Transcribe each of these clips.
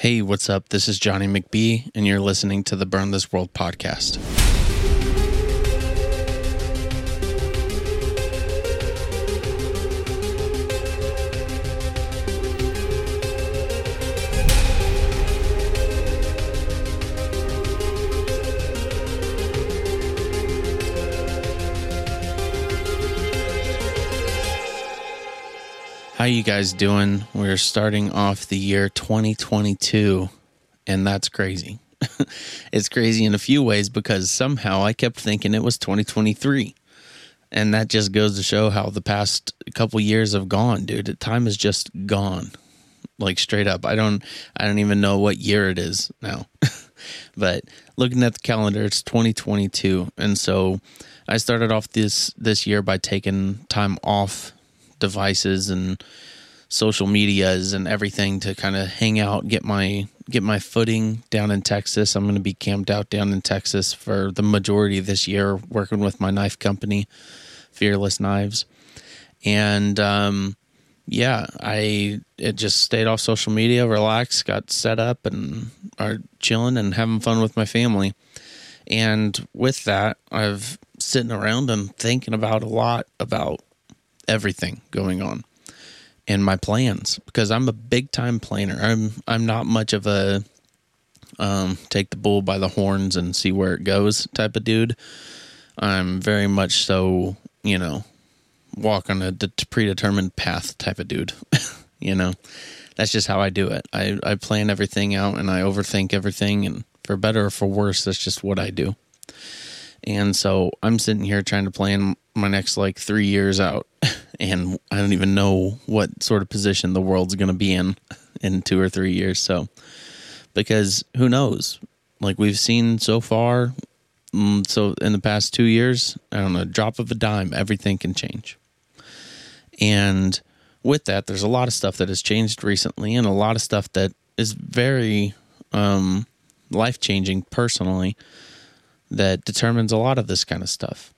Hey, what's up? This is Jonny McBee, and you're listening to the Burn This World podcast. How you guys doing? We're starting off the year 2022 and that's crazy. it's crazy in a few ways because somehow I kept thinking it was 2023. And that just goes to show how the past couple years have gone, dude. Time is just gone. Like straight up. I don't I don't even know what year it is now. but looking at the calendar, it's 2022. And so I started off this this year by taking time off devices and social medias and everything to kind of hang out, get my get my footing down in Texas. I'm going to be camped out down in Texas for the majority of this year, working with my knife company, Fearless Knives, and um, yeah, I it just stayed off social media, relaxed, got set up, and are chilling and having fun with my family. And with that, I've sitting around and thinking about a lot about everything going on and my plans because I'm a big time planner. I'm I'm not much of a um, take the bull by the horns and see where it goes type of dude. I'm very much so, you know, walk on a de- predetermined path type of dude. you know, that's just how I do it. I, I plan everything out and I overthink everything. And for better or for worse, that's just what I do. And so I'm sitting here trying to plan my next like three years out. And I don't even know what sort of position the world's going to be in in two or three years. So, because who knows? Like we've seen so far. Mm, so in the past two years, I don't know, drop of a dime, everything can change. And with that, there's a lot of stuff that has changed recently and a lot of stuff that is very um, life changing personally that determines a lot of this kind of stuff.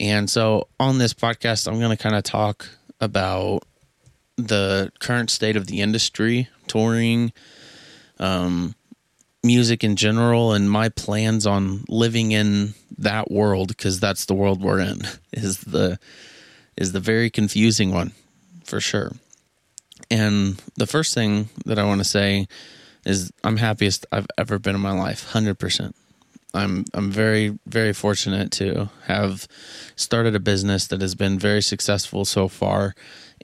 And so on this podcast, I'm going to kind of talk about the current state of the industry, touring, um, music in general, and my plans on living in that world because that's the world we're in. Is the is the very confusing one for sure. And the first thing that I want to say is I'm happiest I've ever been in my life, hundred percent. I'm I'm very very fortunate to have started a business that has been very successful so far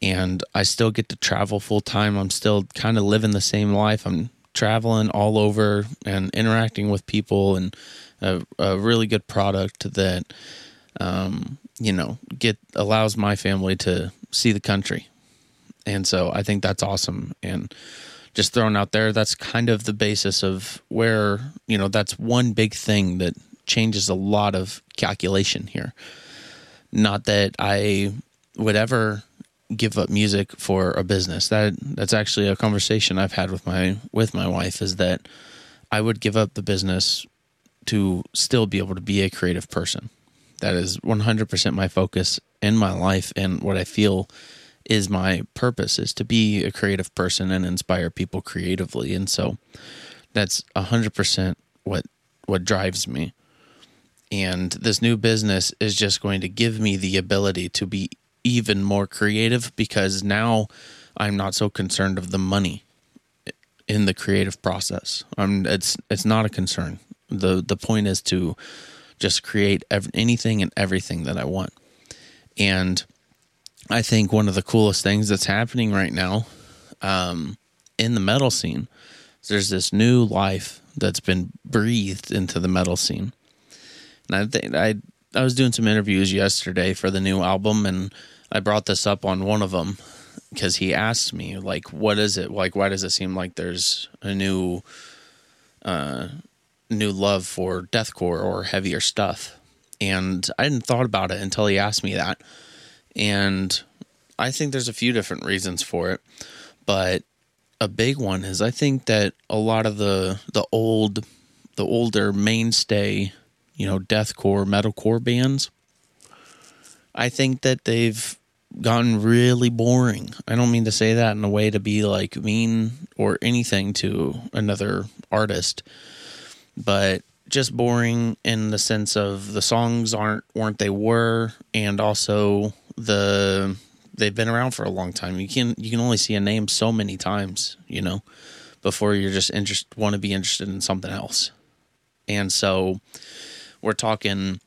and I still get to travel full time. I'm still kind of living the same life. I'm traveling all over and interacting with people and a, a really good product that um, you know get allows my family to see the country. And so I think that's awesome and just thrown out there, that's kind of the basis of where, you know, that's one big thing that changes a lot of calculation here. Not that I would ever give up music for a business. That that's actually a conversation I've had with my with my wife is that I would give up the business to still be able to be a creative person. That is 100% my focus in my life and what I feel is my purpose is to be a creative person and inspire people creatively and so that's 100% what what drives me and this new business is just going to give me the ability to be even more creative because now I'm not so concerned of the money in the creative process. I'm it's it's not a concern. The the point is to just create ev- anything and everything that I want. And I think one of the coolest things that's happening right now um, in the metal scene is there's this new life that's been breathed into the metal scene. And I think I I was doing some interviews yesterday for the new album, and I brought this up on one of them because he asked me like, "What is it like? Why does it seem like there's a new, uh, new love for deathcore or heavier stuff?" And I hadn't thought about it until he asked me that and I think there's a few different reasons for it, but a big one is I think that a lot of the the old the older mainstay, you know, deathcore, metalcore bands, I think that they've gotten really boring. I don't mean to say that in a way to be like mean or anything to another artist, but just boring in the sense of the songs aren't weren't they were and also the they've been around for a long time. You can you can only see a name so many times, you know, before you're just interest want to be interested in something else. And so we're talking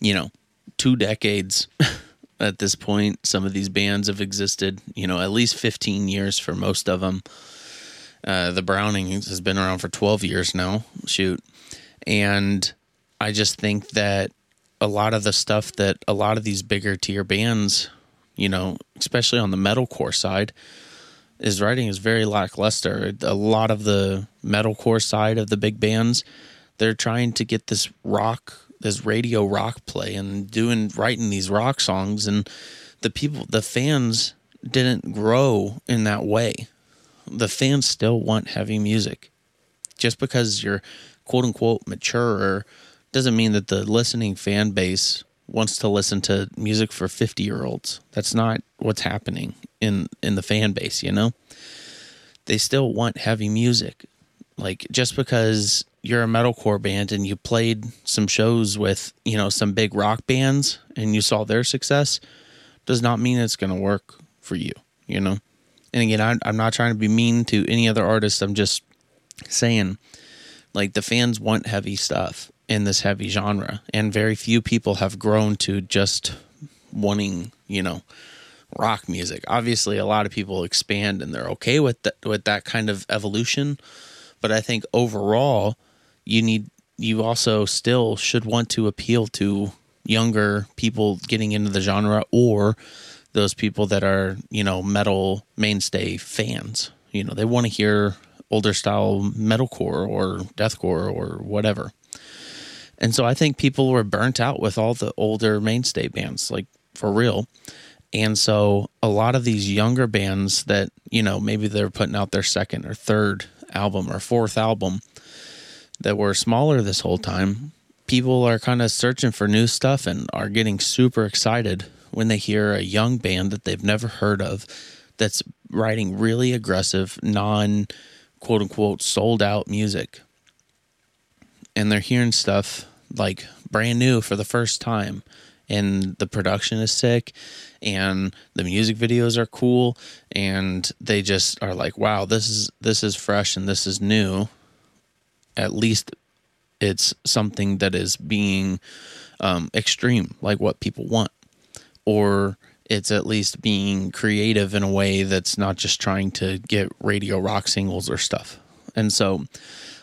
you know, two decades at this point. Some of these bands have existed, you know, at least 15 years for most of them. Uh, the Browning has been around for 12 years now. Shoot. And I just think that a lot of the stuff that a lot of these bigger tier bands, you know, especially on the metalcore side, is writing is very lackluster. A lot of the metalcore side of the big bands, they're trying to get this rock this radio rock play and doing writing these rock songs and the people the fans didn't grow in that way the fans still want heavy music just because you're quote unquote mature doesn't mean that the listening fan base wants to listen to music for 50 year olds that's not what's happening in in the fan base you know they still want heavy music like just because you're a metalcore band and you played some shows with, you know, some big rock bands and you saw their success does not mean it's going to work for you, you know? And again, I, I'm not trying to be mean to any other artist. I'm just saying, like, the fans want heavy stuff in this heavy genre, and very few people have grown to just wanting, you know, rock music. Obviously, a lot of people expand and they're okay with that with that kind of evolution, but I think overall, you need you also still should want to appeal to younger people getting into the genre or those people that are you know metal mainstay fans you know they want to hear older style metalcore or deathcore or whatever and so i think people were burnt out with all the older mainstay bands like for real and so a lot of these younger bands that you know maybe they're putting out their second or third album or fourth album that were smaller this whole time, people are kind of searching for new stuff and are getting super excited when they hear a young band that they've never heard of that's writing really aggressive, non quote unquote sold out music. And they're hearing stuff like brand new for the first time. And the production is sick and the music videos are cool and they just are like, wow, this is this is fresh and this is new at least it's something that is being um, extreme, like what people want, or it's at least being creative in a way that's not just trying to get radio rock singles or stuff. And so,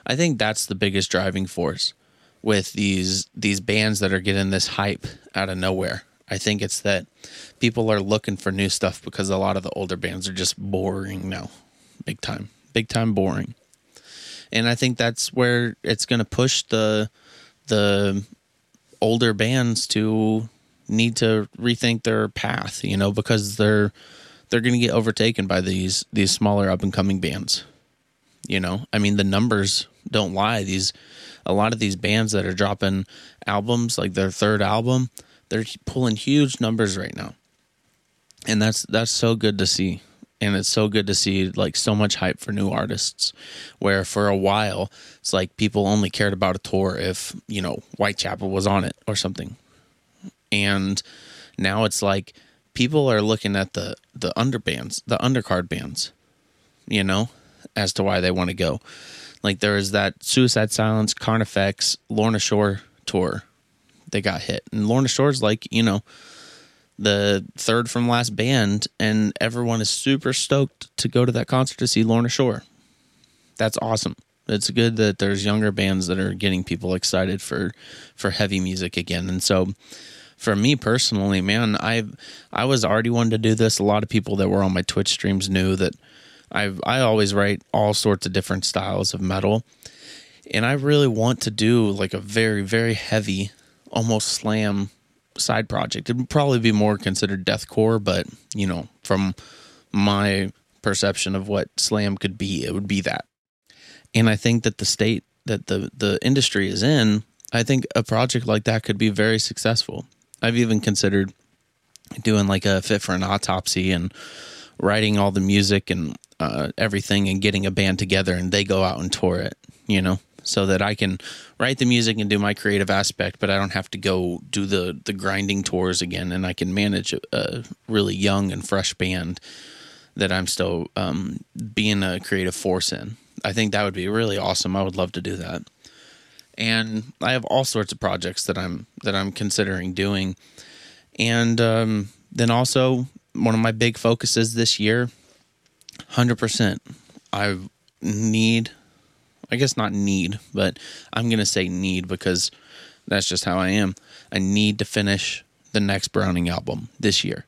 I think that's the biggest driving force with these these bands that are getting this hype out of nowhere. I think it's that people are looking for new stuff because a lot of the older bands are just boring now, big time, big time boring and I think that's where it's going to push the the older bands to need to rethink their path, you know, because they're they're going to get overtaken by these these smaller up and coming bands. You know, I mean the numbers don't lie. These a lot of these bands that are dropping albums, like their third album, they're pulling huge numbers right now. And that's that's so good to see. And it's so good to see like so much hype for new artists where for a while it's like people only cared about a tour if you know whitechapel was on it or something. And now it's like people are looking at the the underbands the undercard bands you know as to why they want to go like there is that suicide silence carnifex lorna shore tour they got hit and lorna shore's like you know the third from last band, and everyone is super stoked to go to that concert to see Lorna Shore. That's awesome. It's good that there's younger bands that are getting people excited for for heavy music again. And so for me personally, man, I I was already wanting to do this. A lot of people that were on my Twitch streams knew that I I always write all sorts of different styles of metal. And I really want to do like a very very heavy almost slam side project. It'd probably be more considered deathcore, but you know, from my perception of what slam could be, it would be that. And I think that the state that the the industry is in, I think a project like that could be very successful. I've even considered doing like a fit for an autopsy and writing all the music and uh, everything and getting a band together and they go out and tour it, you know, so that I can write the music and do my creative aspect, but I don't have to go do the the grinding tours again, and I can manage a, a really young and fresh band that I'm still um, being a creative force in. I think that would be really awesome. I would love to do that. And I have all sorts of projects that I'm that I'm considering doing. And um, then also one of my big focuses this year, hundred percent. I need, I guess not need, but I'm gonna say need because that's just how I am. I need to finish the next Browning album this year.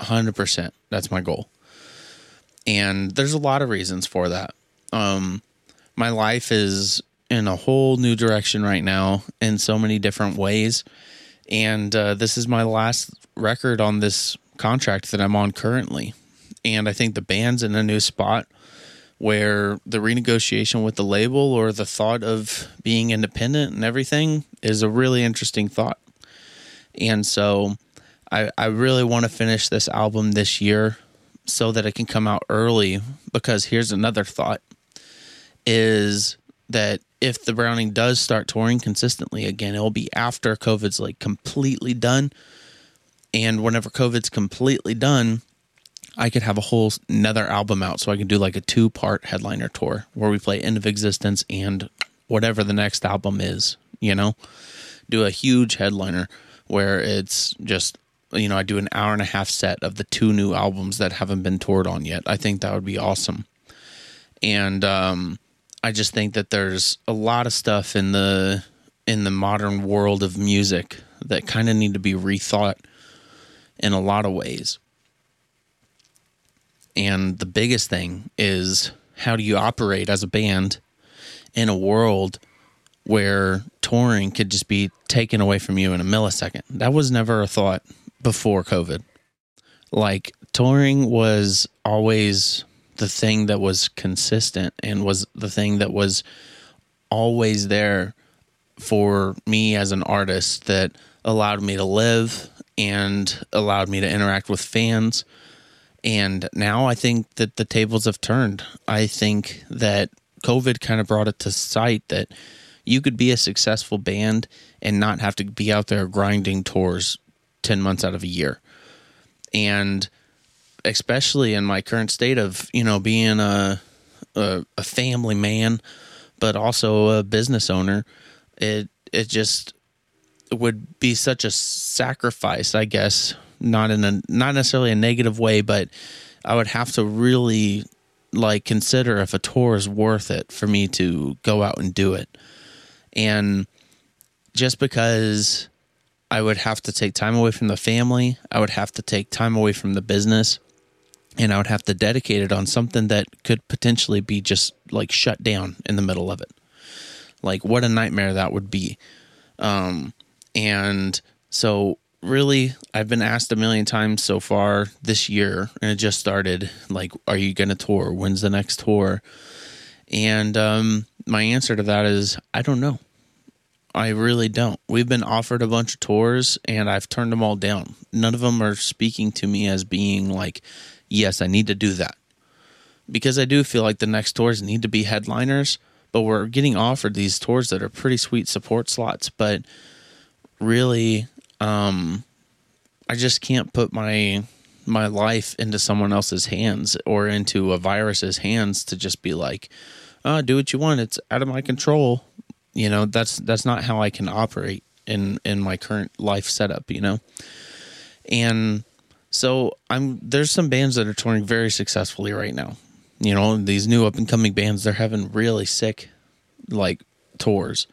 100%. That's my goal. And there's a lot of reasons for that. Um, my life is in a whole new direction right now in so many different ways. And uh, this is my last record on this contract that I'm on currently. And I think the band's in a new spot where the renegotiation with the label or the thought of being independent and everything is a really interesting thought. And so I, I really want to finish this album this year so that it can come out early because here's another thought is that if the Browning does start touring consistently again, it'll be after COVID's like completely done. And whenever COVID's completely done, I could have a whole another album out. So I can do like a two part headliner tour where we play End of Existence and whatever the next album is, you know? Do a huge headliner where it's just you know, I do an hour and a half set of the two new albums that haven't been toured on yet. I think that would be awesome. And um, I just think that there's a lot of stuff in the in the modern world of music that kind of need to be rethought in a lot of ways. And the biggest thing is how do you operate as a band in a world where touring could just be taken away from you in a millisecond? That was never a thought before COVID. Like touring was always the thing that was consistent and was the thing that was always there for me as an artist that allowed me to live and allowed me to interact with fans. And now I think that the tables have turned. I think that COVID kind of brought it to sight that you could be a successful band and not have to be out there grinding tours 10 months out of a year. And especially in my current state of, you know, being a, a, a family man, but also a business owner, it, it just would be such a sacrifice, I guess, not in a, not necessarily a negative way, but I would have to really like consider if a tour is worth it for me to go out and do it. And just because I would have to take time away from the family. I would have to take time away from the business. And I would have to dedicate it on something that could potentially be just like shut down in the middle of it. Like, what a nightmare that would be. Um, and so, really, I've been asked a million times so far this year, and it just started like, are you going to tour? When's the next tour? And um, my answer to that is, I don't know. I really don't. We've been offered a bunch of tours and I've turned them all down. None of them are speaking to me as being like, yes, I need to do that. Because I do feel like the next tours need to be headliners, but we're getting offered these tours that are pretty sweet support slots. But really, um, I just can't put my my life into someone else's hands or into a virus's hands to just be like, oh, do what you want. It's out of my control. You know that's that's not how i can operate in in my current life setup you know? And so i'm there's some bands that are touring very successfully right now. You know these new up and coming bands they're having really sick like tours.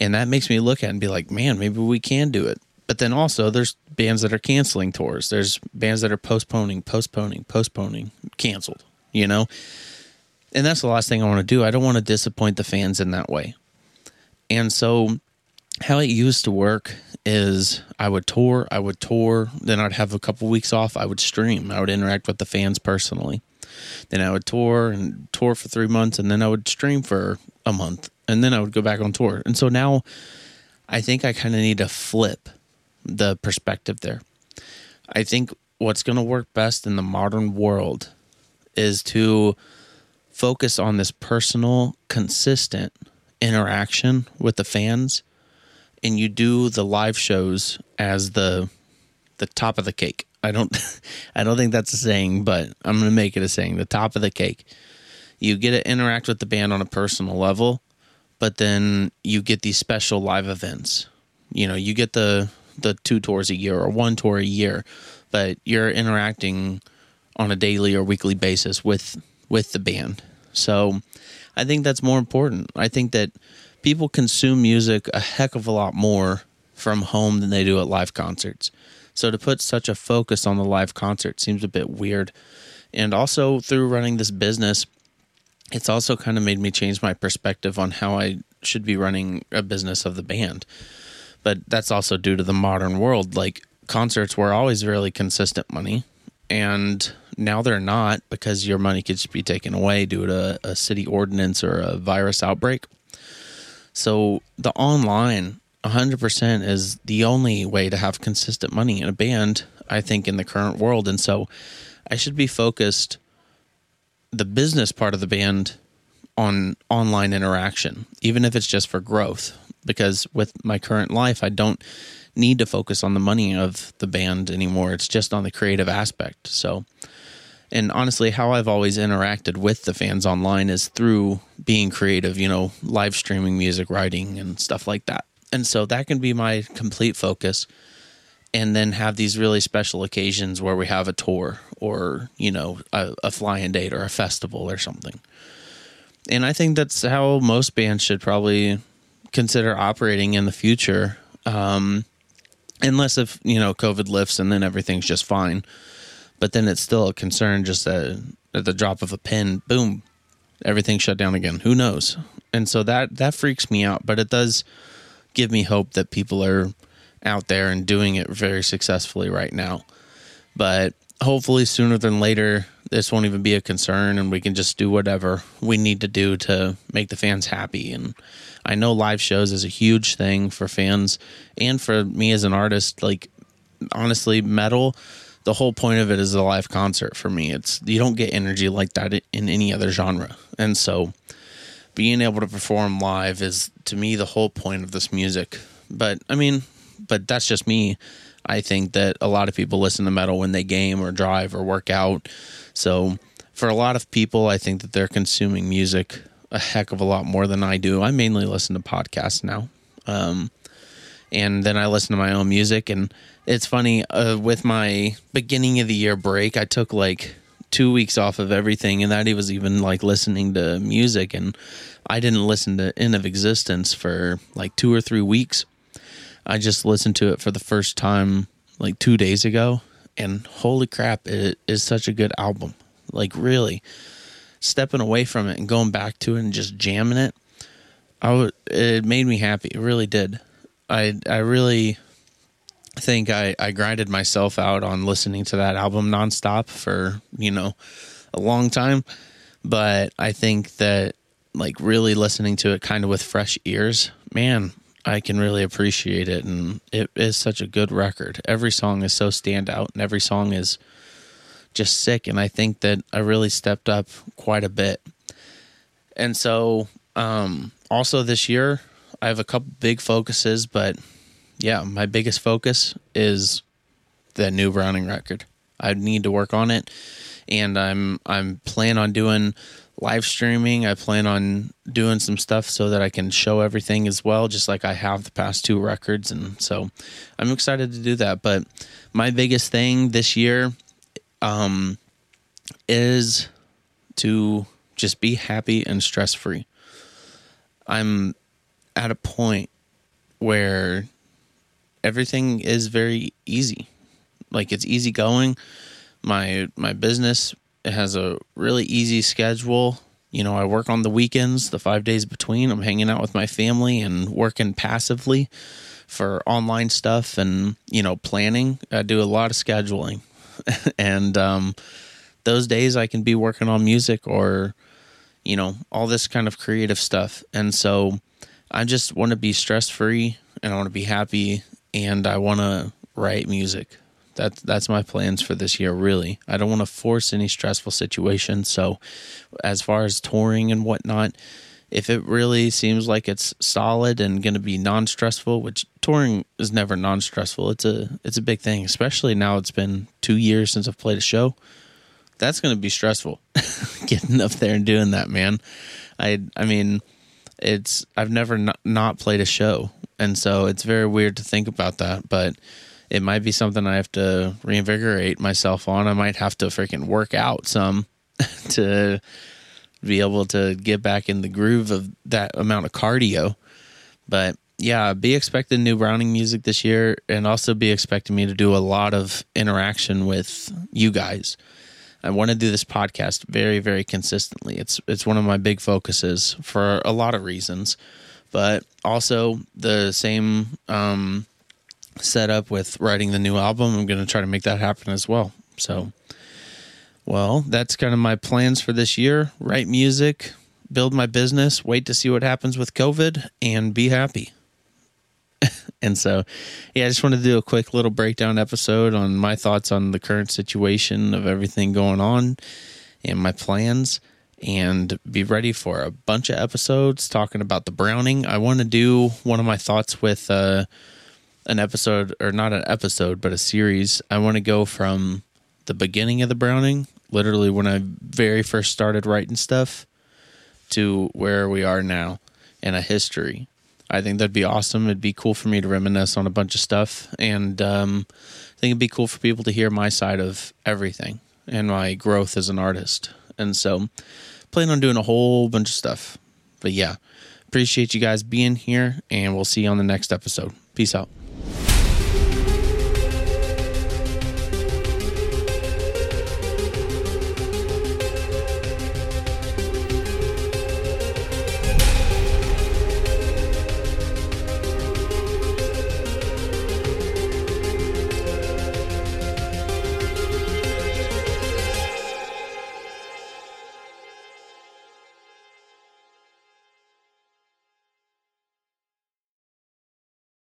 And that makes me look at and be like man maybe we can do it but then also there's bands that are canceling tours. There's bands that are postponing postponing postponing canceled you know? And that's the last thing i want to do. I don't want to disappoint the fans in that way. And so how it used to work is I would tour, I would tour, then I'd have a couple weeks off, I would stream, I would interact with the fans personally. Then I would tour and tour for three months, and then I would stream for a month, and then I would go back on tour. And so now I think I kind of need to flip the perspective there. I think what's going to work best in the modern world is to focus on this personal, consistent interaction with the fans and you do the live shows as the the top of the cake. I don't I don't think that's a saying, but I'm going to make it a saying, the top of the cake. You get to interact with the band on a personal level, but then you get these special live events. You know, you get the the two tours a year or one tour a year, but you're interacting on a daily or weekly basis with with the band. So, I think that's more important. I think that people consume music a heck of a lot more from home than they do at live concerts. So to put such a focus on the live concert seems a bit weird. And also through running this business, it's also kind of made me change my perspective on how I should be running a business of the band. But that's also due to the modern world. Like concerts were always really consistent money, and now they're not because your money could just be taken away due to a city ordinance or a virus outbreak. So the online 100% is the only way to have consistent money in a band, I think, in the current world. And so I should be focused the business part of the band on online interaction, even if it's just for growth. Because with my current life, I don't need to focus on the money of the band anymore. It's just on the creative aspect. So and honestly how i've always interacted with the fans online is through being creative you know live streaming music writing and stuff like that and so that can be my complete focus and then have these really special occasions where we have a tour or you know a, a fly-in date or a festival or something and i think that's how most bands should probably consider operating in the future um, unless if you know covid lifts and then everything's just fine but then it's still a concern just at, at the drop of a pin, boom, everything shut down again. Who knows? And so that that freaks me out, but it does give me hope that people are out there and doing it very successfully right now. But hopefully sooner than later this won't even be a concern and we can just do whatever we need to do to make the fans happy and I know live shows is a huge thing for fans and for me as an artist like honestly metal the whole point of it is a live concert for me. It's you don't get energy like that in any other genre. And so being able to perform live is to me the whole point of this music. But I mean, but that's just me. I think that a lot of people listen to metal when they game or drive or work out. So for a lot of people, I think that they're consuming music a heck of a lot more than I do. I mainly listen to podcasts now. Um, and then I listen to my own music. And it's funny uh, with my beginning of the year break, I took like two weeks off of everything, and that he was even like listening to music, and I didn't listen to End of Existence for like two or three weeks. I just listened to it for the first time like two days ago, and holy crap, it is such a good album. Like really, stepping away from it and going back to it and just jamming it, I w- it made me happy. It really did. I I really think I I grinded myself out on listening to that album nonstop for you know a long time, but I think that like really listening to it kind of with fresh ears, man, I can really appreciate it, and it is such a good record. Every song is so standout, and every song is just sick. And I think that I really stepped up quite a bit. And so, um, also this year, I have a couple big focuses, but yeah, my biggest focus is the new Browning record. I need to work on it, and I'm I'm plan on doing live streaming. I plan on doing some stuff so that I can show everything as well, just like I have the past two records, and so I'm excited to do that. But my biggest thing this year, um, is to just be happy and stress free. I'm at a point where everything is very easy. Like it's easy going. My my business has a really easy schedule. You know, I work on the weekends, the 5 days between. I'm hanging out with my family and working passively for online stuff and, you know, planning. I do a lot of scheduling. and um those days I can be working on music or you know, all this kind of creative stuff. And so I just want to be stress free and I want to be happy and I want to write music. That's that's my plans for this year. Really, I don't want to force any stressful situations. So, as far as touring and whatnot, if it really seems like it's solid and going to be non-stressful, which touring is never non-stressful, it's a it's a big thing. Especially now, it's been two years since I've played a show. That's going to be stressful, getting up there and doing that, man. I I mean, it's I've never not, not played a show, and so it's very weird to think about that, but it might be something I have to reinvigorate myself on. I might have to freaking work out some to be able to get back in the groove of that amount of cardio. But yeah, be expecting new Browning music this year and also be expecting me to do a lot of interaction with you guys. I want to do this podcast very, very consistently. It's it's one of my big focuses for a lot of reasons, but also the same um, setup with writing the new album. I'm going to try to make that happen as well. So, well, that's kind of my plans for this year write music, build my business, wait to see what happens with COVID, and be happy. and so, yeah, I just wanted to do a quick little breakdown episode on my thoughts on the current situation of everything going on and my plans and be ready for a bunch of episodes talking about the browning. I want to do one of my thoughts with uh, an episode, or not an episode, but a series. I want to go from the beginning of the browning literally when I very first started writing stuff to where we are now in a history. I think that'd be awesome. It'd be cool for me to reminisce on a bunch of stuff, and um, I think it'd be cool for people to hear my side of everything and my growth as an artist. And so, plan on doing a whole bunch of stuff. But yeah, appreciate you guys being here, and we'll see you on the next episode. Peace out.